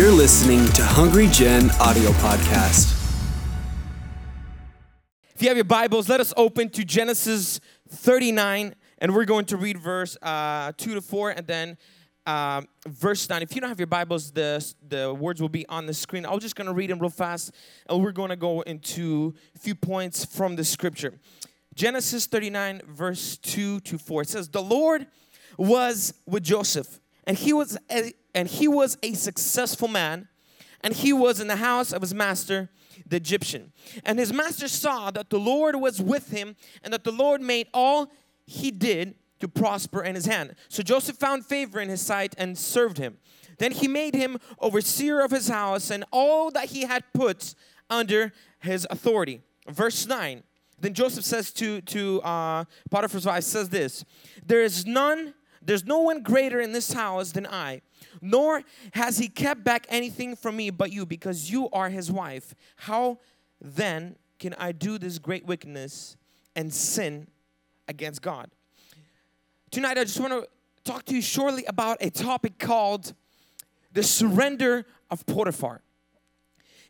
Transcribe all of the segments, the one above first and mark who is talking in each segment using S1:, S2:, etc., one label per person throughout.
S1: You're listening to Hungry Gen audio podcast.
S2: If you have your Bibles, let us open to Genesis 39, and we're going to read verse uh, 2 to 4 and then uh, verse 9. If you don't have your Bibles, the, the words will be on the screen. I'm just going to read them real fast, and we're going to go into a few points from the scripture. Genesis 39, verse 2 to 4. It says, The Lord was with Joseph, and he was and he was a successful man, and he was in the house of his master the Egyptian. And his master saw that the Lord was with him and that the Lord made all he did to prosper in his hand. So Joseph found favor in his sight and served him. Then he made him overseer of his house and all that he had put under his authority. Verse 9. Then Joseph says to, to uh, Potiphar's wife, says this, There is none, there's no one greater in this house than I nor has he kept back anything from me but you, because you are his wife. How then can I do this great wickedness and sin against God? Tonight, I just want to talk to you shortly about a topic called the surrender of Potiphar.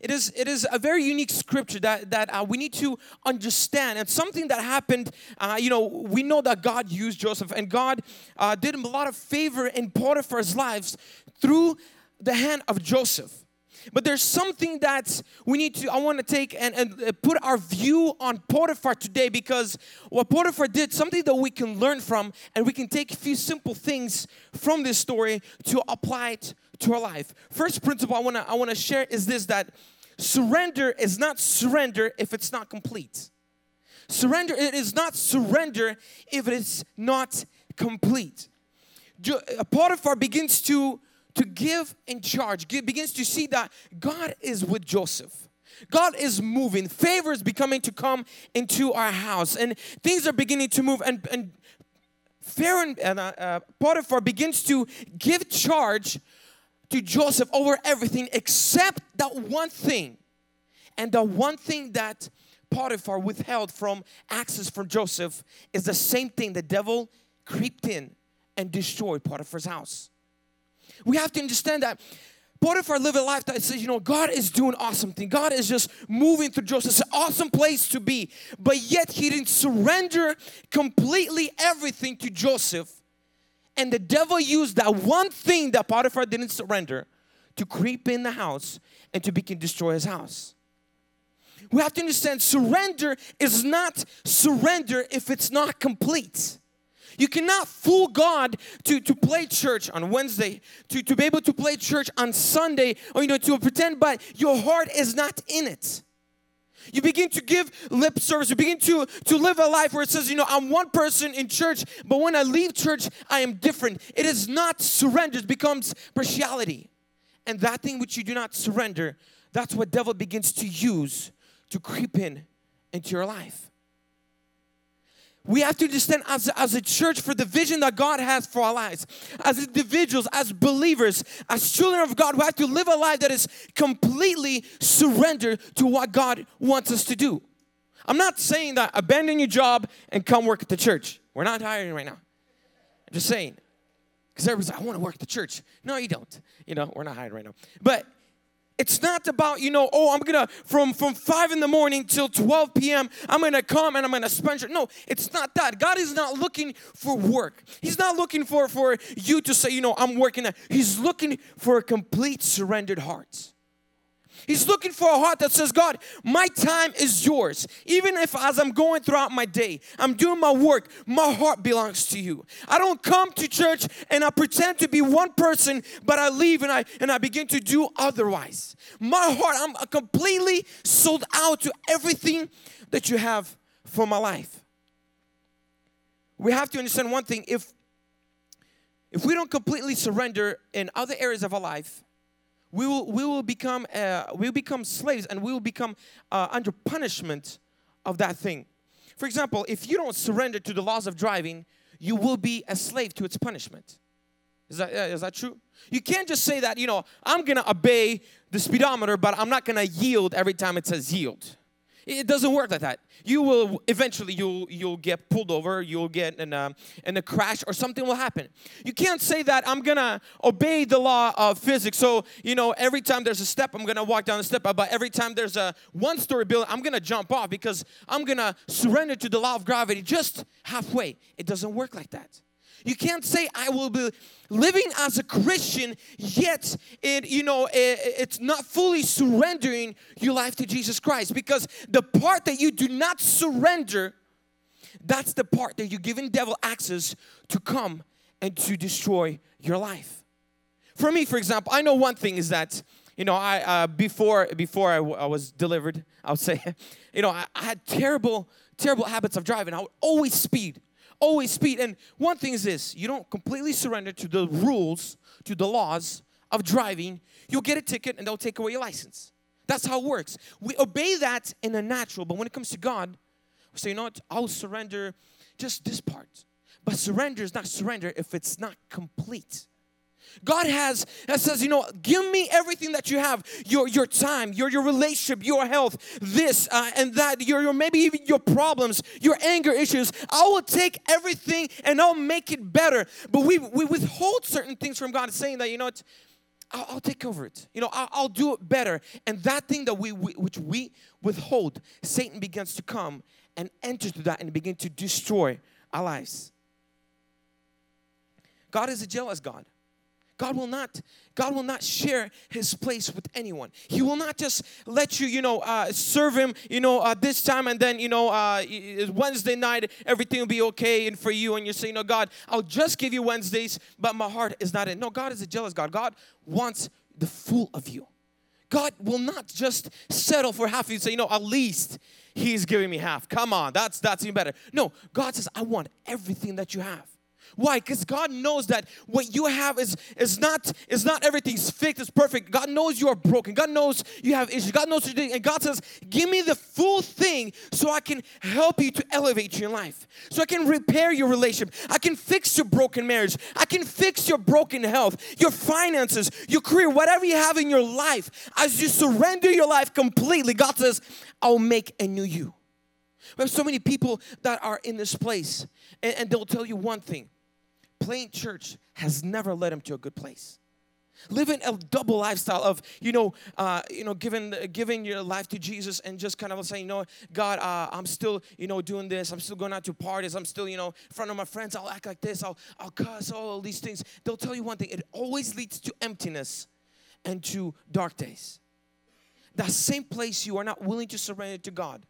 S2: It is, it is a very unique scripture that, that uh, we need to understand. And something that happened, uh, you know, we know that God used Joseph and God uh, did him a lot of favor in Potiphar's lives through the hand of Joseph. But there's something that we need to, I want to take and, and uh, put our view on Potiphar today because what Potiphar did, something that we can learn from, and we can take a few simple things from this story to apply it to our life. First principle I want to I want to share is this that surrender is not surrender if it's not complete. Surrender it is not surrender if it is not complete. Potiphar begins to to give in charge, begins to see that God is with Joseph. God is moving. Favor is becoming to come into our house, and things are beginning to move. And, and Pharaoh, uh, uh, Potiphar begins to give charge to Joseph over everything except that one thing. And the one thing that Potiphar withheld from access from Joseph is the same thing the devil creeped in and destroyed Potiphar's house. We have to understand that Potiphar lived a life that says, you know, God is doing awesome thing. God is just moving through Joseph. It's an awesome place to be. But yet he didn't surrender completely everything to Joseph. And the devil used that one thing that Potiphar didn't surrender to creep in the house and to begin destroy his house. We have to understand surrender is not surrender if it's not complete. You cannot fool God to, to play church on Wednesday, to, to be able to play church on Sunday, or you know, to pretend, but your heart is not in it. You begin to give lip service. You begin to, to live a life where it says, you know, I'm one person in church, but when I leave church, I am different. It is not surrender, it becomes partiality. And that thing which you do not surrender, that's what devil begins to use to creep in into your life we have to understand as, as a church for the vision that God has for our lives. As individuals, as believers, as children of God, we have to live a life that is completely surrendered to what God wants us to do. I'm not saying that abandon your job and come work at the church. We're not hiring right now. I'm just saying. Because everybody's like, I want to work at the church. No, you don't. You know, we're not hiring right now. But it's not about, you know, oh, I'm gonna, from, from 5 in the morning till 12 p.m., I'm gonna come and I'm gonna spend. No, it's not that. God is not looking for work. He's not looking for, for you to say, you know, I'm working. He's looking for a complete surrendered heart. He's looking for a heart that says, God, my time is yours. Even if as I'm going throughout my day, I'm doing my work, my heart belongs to you. I don't come to church and I pretend to be one person, but I leave and I and I begin to do otherwise. My heart, I'm completely sold out to everything that you have for my life. We have to understand one thing if if we don't completely surrender in other areas of our life, we will, we will become uh, we will become slaves and we will become uh, under punishment of that thing. For example, if you don't surrender to the laws of driving, you will be a slave to its punishment. Is that, uh, is that true? You can't just say that, you know, I'm gonna obey the speedometer, but I'm not gonna yield every time it says yield. It doesn't work like that. You will eventually you'll you'll get pulled over. You'll get in a in a crash or something will happen. You can't say that I'm gonna obey the law of physics. So you know every time there's a step, I'm gonna walk down the step. But every time there's a one-story building, I'm gonna jump off because I'm gonna surrender to the law of gravity just halfway. It doesn't work like that. You can't say I will be living as a Christian yet it you know it, it's not fully surrendering your life to Jesus Christ because the part that you do not surrender that's the part that you're giving devil access to come and to destroy your life. For me, for example, I know one thing is that you know I uh, before before I, w- I was delivered, I would say, you know I, I had terrible terrible habits of driving. I would always speed always speed. And one thing is this you don't completely surrender to the rules, to the laws of driving, you'll get a ticket and they'll take away your license. That's how it works. We obey that in the natural, but when it comes to God, we say, you know what, I'll surrender just this part. But surrender is not surrender if it's not complete. God has that says, you know, give me everything that you have, your your time, your your relationship, your health, this uh, and that, your, your maybe even your problems, your anger issues. I will take everything and I'll make it better. But we we withhold certain things from God, saying that you know what. I'll, I'll take over it. You know, I'll, I'll, do it better. And that thing that we, we which we withhold, Satan begins to come and enter to that and begin to destroy our lives. God is a jealous God. God will not God will not share his place with anyone. He will not just let you, you know, uh, serve him, you know, uh, this time and then, you know, uh, Wednesday night, everything will be okay and for you. And you say, you know, God, I'll just give you Wednesdays, but my heart is not in. No, God is a jealous God. God wants the full of you. God will not just settle for half. You say, you know, at least He's giving me half. Come on, that's that's even better. No, God says, I want everything that you have. Why? Because God knows that what you have is, is not is not everything's fixed, it's perfect. God knows you are broken. God knows you have issues. God knows you're doing, and God says, give me the full thing so I can help you to elevate your life. So I can repair your relationship. I can fix your broken marriage. I can fix your broken health, your finances, your career, whatever you have in your life. As you surrender your life completely, God says, I'll make a new you. We have so many people that are in this place, and, and they'll tell you one thing playing church has never led him to a good place. Living a double lifestyle of you know uh, you know giving giving your life to jesus and just kind of saying you know god uh, i'm still you know doing this. I'm still going out to parties. I'm still you know in front of my friends. I'll act like this. I'll i'll cuss all these things. They'll tell you one thing. It always leads to emptiness and to dark days. That same place you are not willing to surrender to god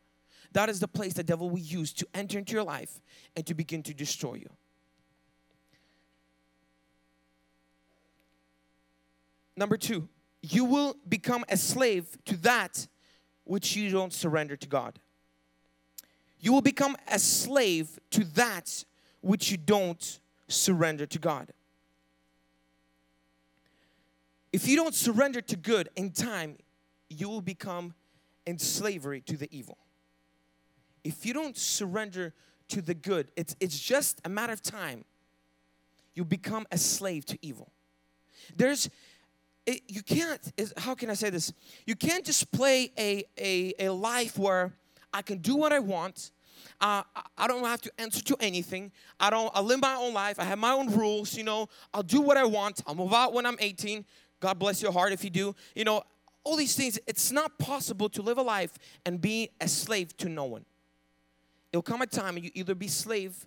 S2: that is the place the devil will use to enter into your life and to begin to destroy you Number two, you will become a slave to that which you don't surrender to God. You will become a slave to that which you don't surrender to God. If you don't surrender to good in time, you will become in slavery to the evil. If you don't surrender to the good, it's, it's just a matter of time. You become a slave to evil. There's it, you can't, how can I say this? You can't just play a, a, a life where I can do what I want. Uh, I don't have to answer to anything. I don't. I live my own life. I have my own rules. You know, I'll do what I want. I'll move out when I'm 18. God bless your heart if you do. You know, all these things. It's not possible to live a life and be a slave to no one. It'll come a time and you either be slave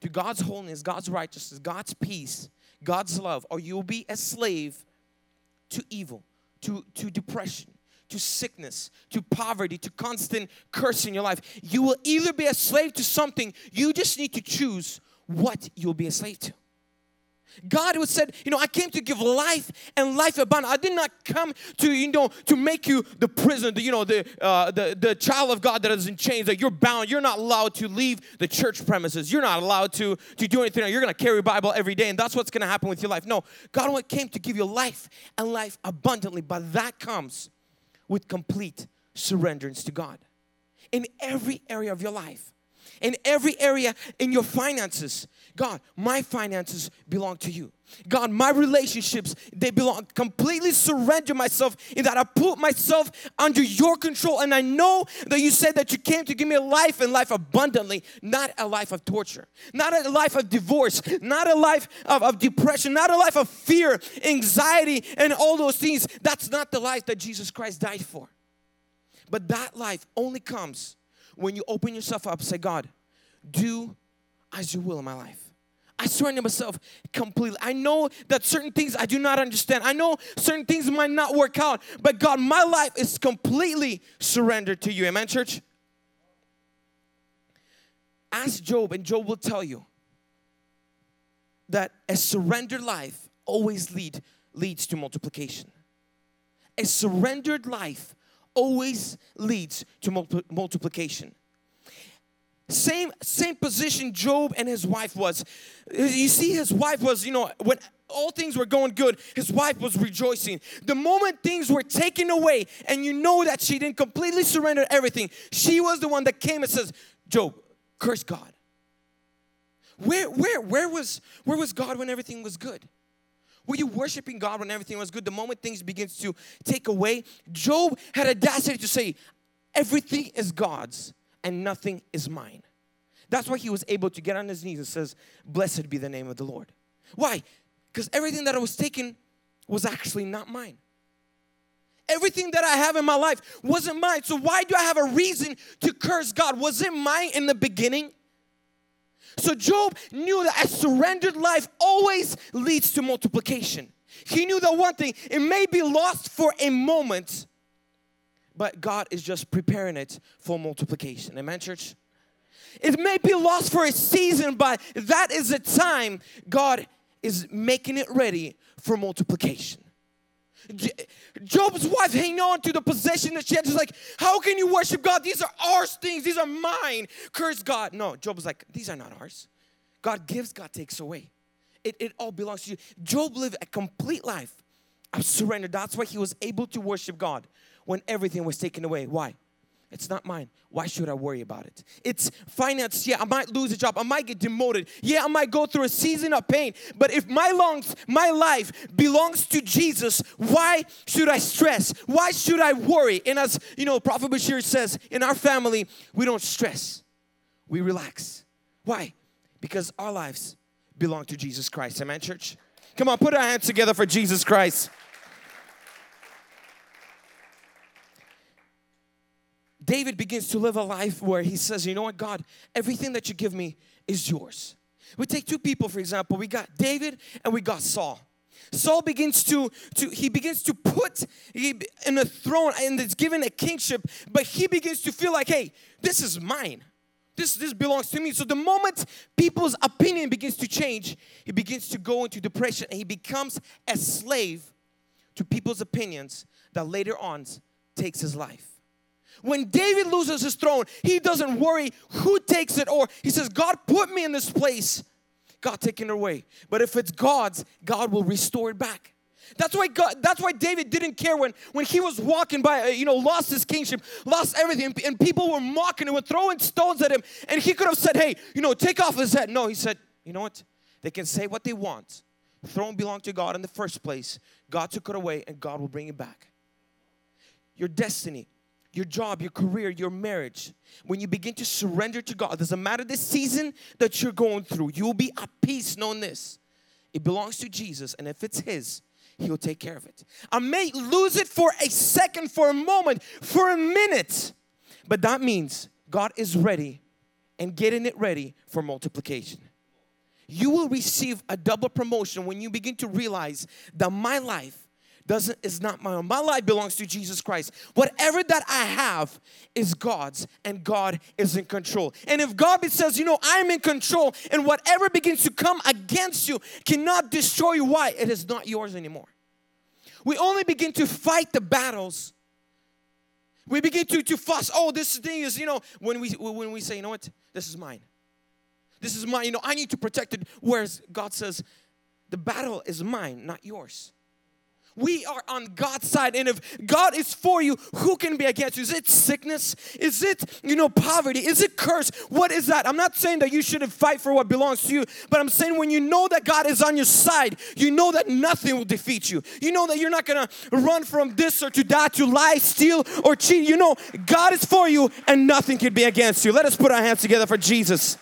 S2: to God's holiness, God's righteousness, God's peace, God's love, or you'll be a slave to evil, to, to depression, to sickness, to poverty, to constant curse in your life. You will either be a slave to something, you just need to choose what you'll be a slave to. God would said, you know, I came to give life and life abundant. I did not come to, you know, to make you the prison, the, you know, the, uh, the, the child of God that is in chains, that you're bound. You're not allowed to leave the church premises. You're not allowed to, to do anything. You're going to carry Bible every day, and that's what's going to happen with your life. No, God came to give you life and life abundantly, but that comes with complete surrenderance to God in every area of your life. in every area in your finances. God, my finances belong to you. God, my relationships, they belong. Completely surrender myself in that I put myself under your control. And I know that you said that you came to give me a life and life abundantly, not a life of torture, not a life of divorce, not a life of, of depression, not a life of fear, anxiety, and all those things. That's not the life that Jesus Christ died for. But that life only comes when you open yourself up, and say, God, do as you will in my life. I surrender myself completely. I know that certain things I do not understand. I know certain things might not work out, but God, my life is completely surrendered to you. Amen, church? Ask Job, and Job will tell you that a surrendered life always lead, leads to multiplication. A surrendered life always leads to multiplication. Same same position Job and his wife was. You see, his wife was, you know, when all things were going good, his wife was rejoicing. The moment things were taken away, and you know that she didn't completely surrender everything, she was the one that came and says, Job, curse God. Where, where, where was where was God when everything was good? Were you worshiping God when everything was good? The moment things begins to take away, Job had audacity to say, everything is God's and nothing is mine. That's why he was able to get on his knees and says, Blessed be the name of the Lord. Why? Because everything that I was taken was actually not mine. Everything that I have in my life wasn't mine. So why do I have a reason to curse God? Was it mine in the beginning? So Job knew that a surrendered life always leads to multiplication. He knew that one thing, it may be lost for a moment, but God is just preparing it for multiplication. Amen, church? It may be lost for a season, but that is the time God is making it ready for multiplication. Job's wife hanging on to the possession that she had. Just like, how can you worship God? These are ours things. These are mine. Curse God. No, Job was like, these are not ours. God gives, God takes away. It, it all belongs to you. Job lived a complete life of surrender. That's why he was able to worship God when everything was taken away. Why? It's not mine. Why should I worry about it? It's finance. Yeah, I might lose a job. I might get demoted. Yeah, I might go through a season of pain. But if my lungs, my life belongs to Jesus, why should I stress? Why should I worry? And as you know, Prophet Bashir says, in our family, we don't stress. We relax. Why? Because our lives belong to Jesus Christ. Amen, church? Come on, put our hands together for Jesus Christ. David begins to live a life where he says, You know what, God, everything that you give me is yours. We take two people, for example, we got David and we got Saul. Saul begins to, to he begins to put in a throne and it's given a kingship, but he begins to feel like, hey, this is mine. This, this belongs to me. So the moment people's opinion begins to change, he begins to go into depression and he becomes a slave to people's opinions that later on takes his life. When David loses his throne, he doesn't worry who takes it or he says, God put me in this place. God taking it away. But if it's God's, God will restore it back. That's why God, that's why David didn't care when, when he was walking by, uh, you know, lost his kingship, lost everything, and people were mocking him, were throwing stones at him, and he could have said, hey, you know, take off his head. No, he said, you know what? They can say what they want. Throne belonged to God in the first place. God took it away, and God will bring it back. Your destiny, your job, your career, your marriage, when you begin to surrender to God, doesn't matter the season that you're going through, you will be at peace knowing this. It belongs to Jesus, and if it's His, He'll take care of it. I may lose it for a second, for a moment, for a minute, but that means God is ready and getting it ready for multiplication. You will receive a double promotion when you begin to realize that my life doesn't is not my own. My life belongs to Jesus Christ. Whatever that I have is God's, and God is in control. And if God says, you know, I'm in control, and whatever begins to come against you cannot destroy you, why? It is not yours anymore. We only begin to fight the battles. We begin to, to fuss. Oh, this thing is, you know, when we when we say, you know what, this is mine. This is mine. You know, I need to protect it. Whereas God says, the battle is mine, not yours. We are on God's side. And if God is for you, who can be against you? Is it sickness? Is it, you know, poverty? Is it curse? What is that? I'm not saying that you shouldn't fight for what belongs to you, but I'm saying when you know that God is on your side, you know that nothing will defeat you. You know that you're not gonna run from this or to that, to lie, steal, or cheat. You know, God is for you and nothing can be against you. Let us put our hands together for Jesus.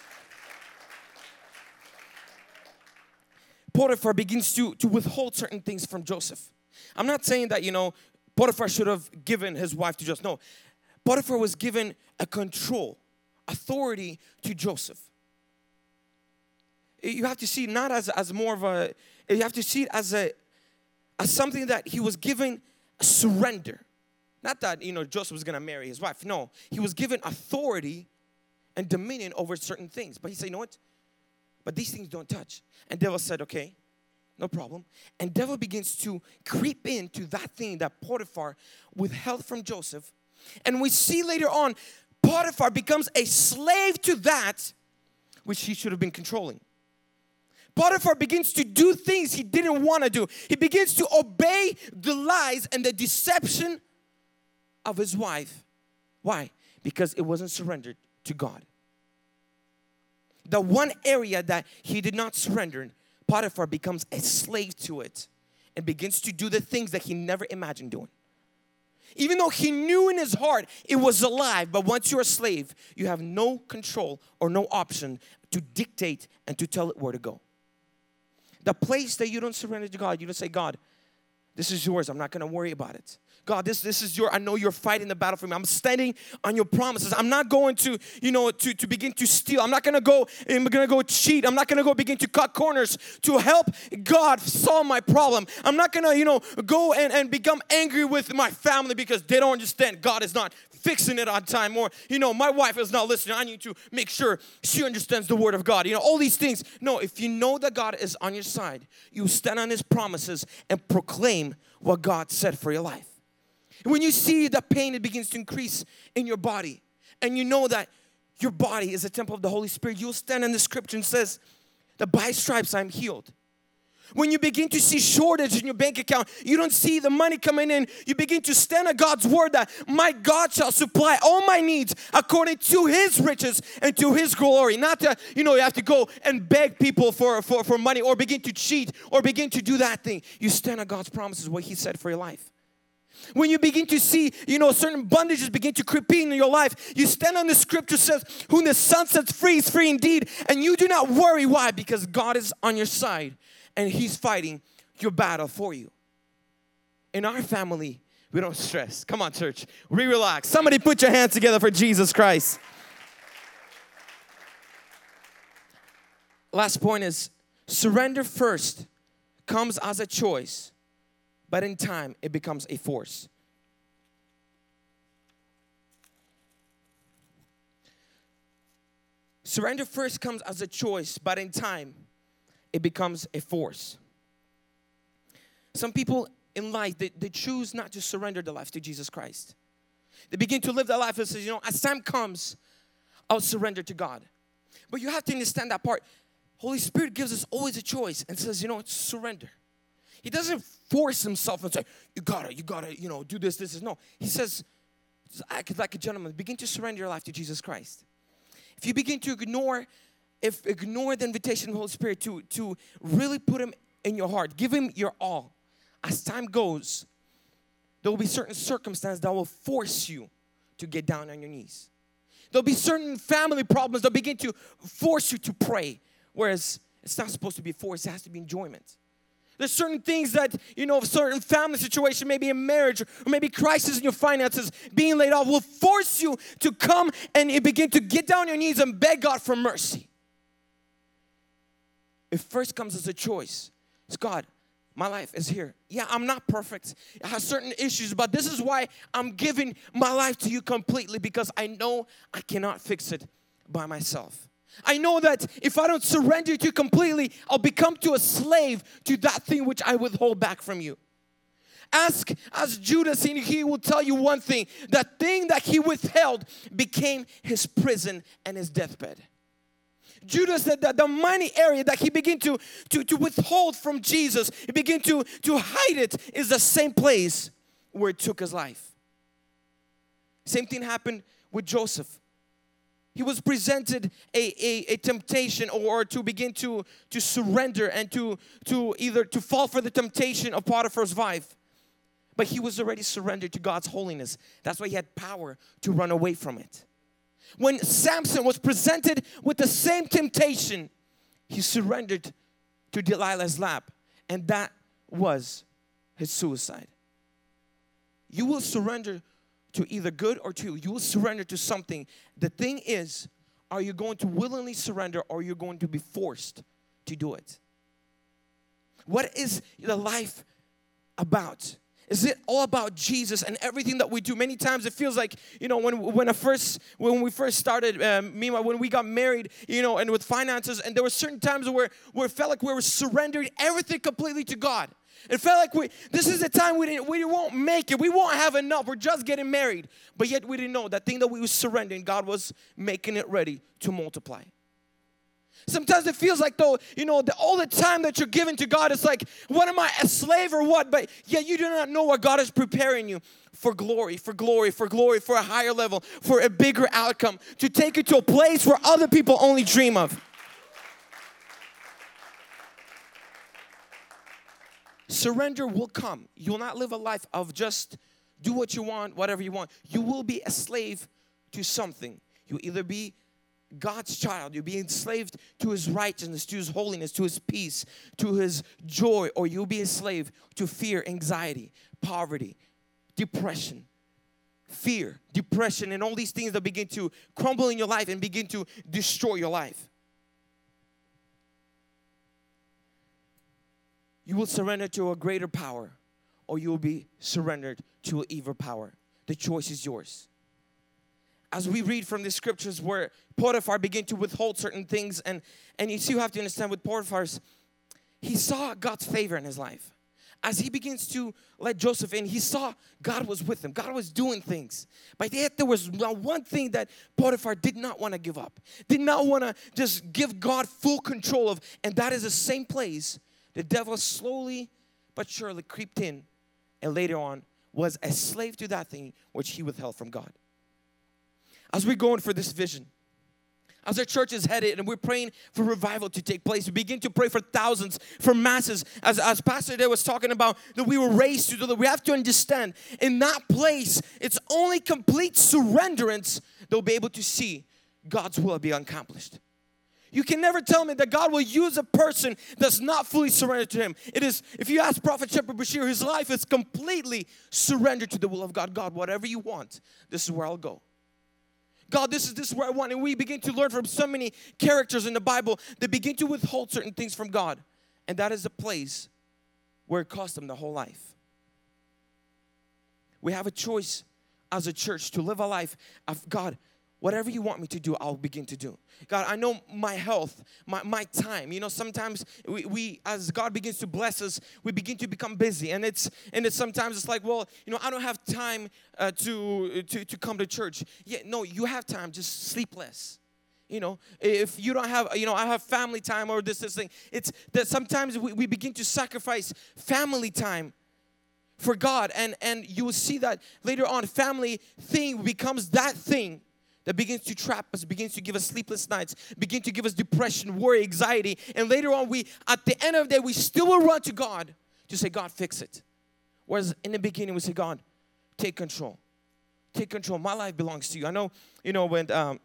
S2: Potiphar begins to, to withhold certain things from Joseph. I'm not saying that, you know, Potiphar should have given his wife to Joseph. No, Potiphar was given a control, authority to Joseph. You have to see not as, as more of a, you have to see it as a as something that he was given surrender. Not that, you know, Joseph was gonna marry his wife. No, he was given authority and dominion over certain things. But he said, you know what? But these things don't touch. And devil said, okay, no problem. And devil begins to creep into that thing that Potiphar withheld from Joseph. And we see later on, Potiphar becomes a slave to that which he should have been controlling. Potiphar begins to do things he didn't want to do. He begins to obey the lies and the deception of his wife. Why? Because it wasn't surrendered to God the one area that he did not surrender, Potiphar becomes a slave to it and begins to do the things that he never imagined doing. Even though he knew in his heart it was alive, but once you're a slave, you have no control or no option to dictate and to tell it where to go. The place that you don't surrender to God, you don't say, God, this is yours. I'm not to worry about it. God, this, this is your, I know you're fighting the battle for me. I'm standing on your promises. I'm not going to, you know, to, to begin to steal. I'm not gonna go, I'm gonna go cheat. I'm not gonna go begin to cut corners to help God solve my problem. I'm not gonna, you know, go and, and become angry with my family because they don't understand God is not fixing it on time. Or, you know, my wife is not listening. I need to make sure she understands the word of God. You know, all these things. No, if you know that God is on your side, you stand on his promises and proclaim what God said for your life. When you see the pain, it begins to increase in your body, and you know that your body is a temple of the Holy Spirit, you'll stand in the scripture and says, that by stripes I'm healed. When you begin to see shortage in your bank account, you don't see the money coming in, you begin to stand on God's word that my God shall supply all my needs according to his riches and to his glory. Not that, you know, you have to go and beg people for, for, for money or begin to cheat or begin to do that thing. You stand on God's promises, what he said for your life. When you begin to see, you know, certain bondages begin to creep in your life, you stand on the scripture says, whom the Son sets free is free indeed. And you do not worry. Why? Because God is on your side and He's fighting your battle for you. In our family, we don't stress. Come on, church. We relax. Somebody put your hands together for Jesus Christ. Last point is surrender first comes as a choice but in time it becomes a force. Surrender first comes as a choice, but in time it becomes a force. Some people in life, they, they choose not to surrender their life to Jesus Christ. They begin to live their life and say, you know, as time comes, I'll surrender to God. But you have to understand that part. Holy Spirit gives us always a choice and says, you know, surrender. He doesn't force himself and say, you gotta, you gotta, you know, do this, this, this. No. He says, act like a gentleman. Begin to surrender your life to Jesus Christ. If you begin to ignore, if ignore the invitation of the Holy Spirit to, to really put him in your heart, give him your all. As time goes, there will be certain circumstances that will force you to get down on your knees. There'll be certain family problems that begin to force you to pray, whereas it's not supposed to be force, it has to be enjoyment. There's certain things that, you know, certain family situation, maybe a marriage or maybe crisis in your finances, being laid off will force you to come and begin to get down your knees and beg God for mercy. It first comes as a choice. It's God, my life is here. Yeah, I'm not perfect. I have certain issues, but this is why I'm giving my life to you completely because I know I cannot fix it by myself. I know that if I don't surrender to you completely, I'll become to a slave to that thing which I withhold back from you. Ask as Judas, and he will tell you one thing that thing that he withheld became his prison and his deathbed. Judas, the, the, the money area that he began to, to, to withhold from Jesus, he began to, to hide it, is the same place where it took his life. Same thing happened with Joseph. He was presented a, a, a, temptation or to begin to, to surrender and to, to either to fall for the temptation of Potiphar's wife. But he was already surrendered to God's holiness. That's why he had power to run away from it. When Samson was presented with the same temptation, he surrendered to Delilah's lap, and that was his suicide. You will surrender to either good or to you will surrender to something. The thing is, are you going to willingly surrender or are you going to be forced to do it? What is the life about? Is it all about Jesus and everything that we do? Many times it feels like, you know, when when I first when we first started, um, me when we got married, you know, and with finances, and there were certain times where where it felt like we were surrendered everything completely to God. It felt like we this is the time we didn't we won't make it. We won't have enough. We're just getting married. But yet we didn't know that thing that we were surrendering, God was making it ready to multiply. Sometimes it feels like though, you know, the, all the time that you're giving to God, it's like, what am I, a slave or what? But yet you do not know what God is preparing you for glory, for glory, for glory, for a higher level, for a bigger outcome, to take you to a place where other people only dream of. Surrender will come. You will not live a life of just do what you want, whatever you want. You will be a slave to something. You either be God's child. You'll be enslaved to His righteousness, to His holiness, to His peace, to His joy, or you'll be a slave to fear, anxiety, poverty, depression. Fear, depression, and all these things that begin to crumble in your life and begin to destroy your life. You will surrender to a greater power, or you will be surrendered to an evil power. The choice is yours as we read from the scriptures where Potiphar began to withhold certain things, and, and you you have to understand with Potiphar's, he saw God's favor in his life. As he begins to let Joseph in, he saw God was with him. God was doing things. But yet there was one thing that Potiphar did not want to give up, did not want to just give God full control of, and that is the same place the devil slowly but surely creeped in and later on was a slave to that thing which he withheld from God as we're going for this vision, as our church is headed and we're praying for revival to take place, we begin to pray for thousands, for masses. As, as Pastor Day was talking about, that we were raised to do that. We have to understand in that place, it's only complete surrenderance they'll be able to see God's will be accomplished. You can never tell me that God will use a person that's not fully surrendered to Him. It is, if you ask Prophet Shepherd Bashir, his life is completely surrendered to the will of God. God, whatever you want, this is where I'll go. God, this is this is where I want. And we begin to learn from so many characters in the Bible that begin to withhold certain things from God. And that is a place where it cost them the whole life. We have a choice as a church to live a life of God, whatever you want me to do, I'll begin to do. God, I know my health, my, my time. You know, sometimes we, we, as God begins to bless us, we begin to become busy. And it's and it's sometimes it's like, well, you know, I don't have time uh, to, to to come to church. Yeah, no, you have time, just sleep less. You know, if you don't have, you know, I have family time or this, this thing. It's that sometimes we, we begin to sacrifice family time for God. And and you will see that later on, family thing becomes that thing that begins to trap us, begins to give us sleepless nights, begin to give us depression, worry, anxiety. And later on, we, at the end of the day, we still will run to God to say, God, fix it. Whereas in the beginning, we say, God, take control. Take control. My life belongs to you. I know, you know, when um,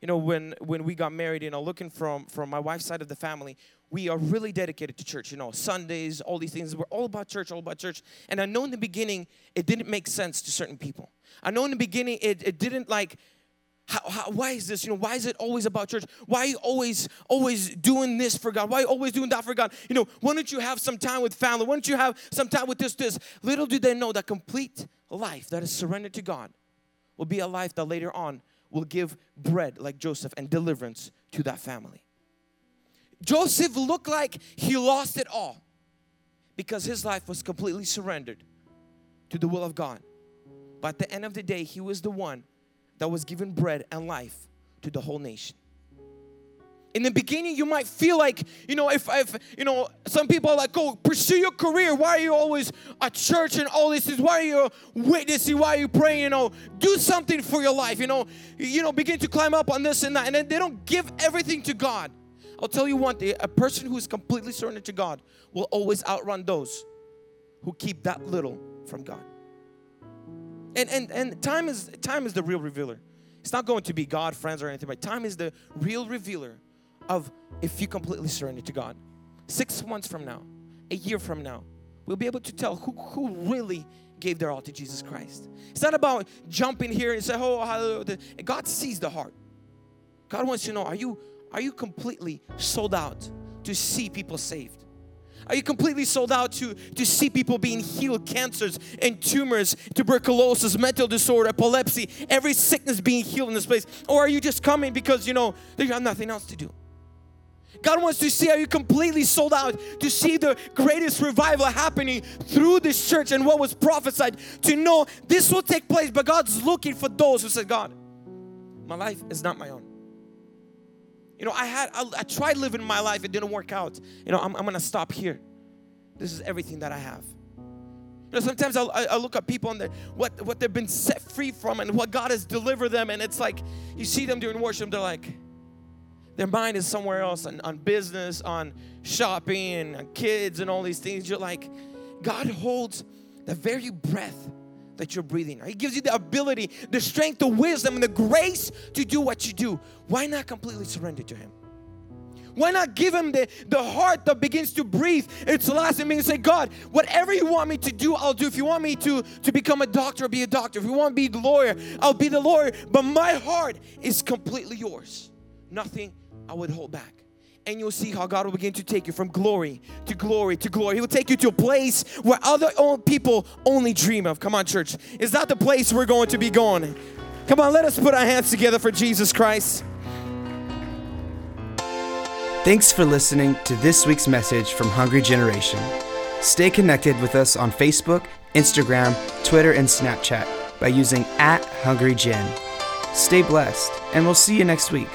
S2: you know, when when we got married, you know, looking from from my wife's side of the family, we are really dedicated to church. You know, Sundays, all these things. We're all about church, all about church. And I know in the beginning it didn't make sense to certain people. I know in the beginning it, it didn't like how, how, why is this? You know, why is it always about church? Why are you always, always doing this for God? Why are you always doing that for God? You know, why don't you have some time with family? Why don't you have some time with this, this? Little do they know that complete life that is surrendered to God will be a life that later on will give bread like Joseph and deliverance to that family. Joseph looked like he lost it all because his life was completely surrendered to the will of God. But at the end of the day, he was the one that was given bread and life to the whole nation. in the beginning you might feel like you know if, if you know some people are like oh pursue your career. Why are you always at church and all this is why are you witnessing? Why are you praying? You know do something for your life you know. You know begin to climb up on this and that. And then they don't give everything to god. I'll tell you one thing a person who is completely surrendered to god will always outrun those who keep that little from god and and and time is time is the real revealer it's not going to be god friends or anything but time is the real revealer of if you completely surrender to God. Six months from now, a year from now, we'll be able to tell who, who really gave their all to Jesus Christ. It's not about jumping here and say, oh, hallelujah. God sees the heart. God wants to know, are you, are you completely sold out to see people saved? Are you completely sold out to, to see people being healed, cancers and tumors, tuberculosis, mental disorder, epilepsy, every sickness being healed in this place? Or are you just coming because you know you have nothing else to do? God wants to see are you completely sold out to see the greatest revival happening through this church and what was prophesied to know this will take place. But God's looking for those who said, God, my life is not my own. You know, I had, I, I tried living my life, it didn't work out. You know, I'm, I'm gonna stop here. This is everything that I have. You know, sometimes I, I look at people and the, what, what they've been set free from and what God has delivered them, and it's like you see them during worship, they're like, their mind is somewhere else on, on business, on shopping, on kids, and all these things. You're like, God holds the very breath that you're breathing. He gives you the ability, the strength, the wisdom, and the grace to do what you do. Why not completely surrender to Him? Why not give him the, the heart that begins to breathe its last and say, God, whatever you want me to do, I'll do. If you want me to, to become a doctor, be a doctor. If you want to be the lawyer, I'll be the lawyer. But my heart is completely yours. Nothing I would hold back. And you'll see how God will begin to take you from glory to glory to glory. He will take you to a place where other people only dream of. Come on, church. Is that the place we're going to be going? Come on, let us put our hands together for Jesus Christ.
S1: Thanks for listening to this week's message from Hungry Generation. Stay connected with us on Facebook, Instagram, Twitter, and Snapchat by using at Hungry Gen. Stay blessed, and we'll see you next week.